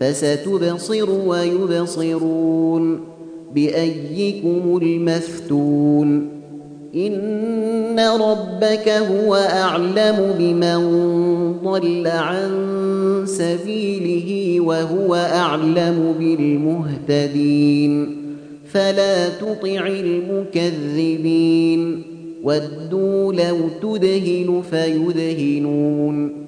فستبصر ويبصرون بأيكم المفتون إن ربك هو أعلم بمن ضل عن سبيله وهو أعلم بالمهتدين فلا تطع المكذبين ودوا لو تدهن فيدهنون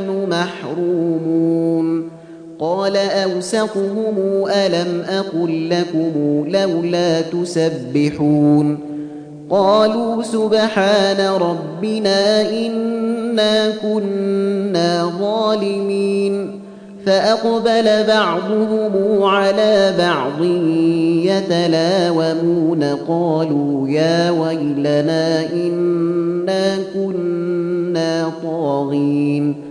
قال أوسطهم ألم أقل لكم لولا تسبحون قالوا سبحان ربنا إنا كنا ظالمين فأقبل بعضهم على بعض يتلاومون قالوا يا ويلنا إنا كنا طاغين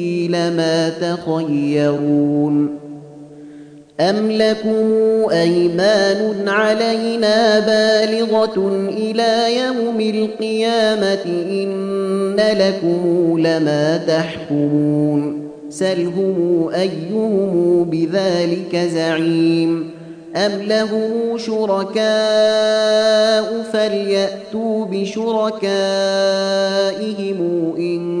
لما تخيرون أم لكم أيمان علينا بالغة إلى يوم القيامة إن لكم لما تحكمون سلهم أيهم بذلك زعيم أم لهم شركاء فليأتوا بشركائهم إن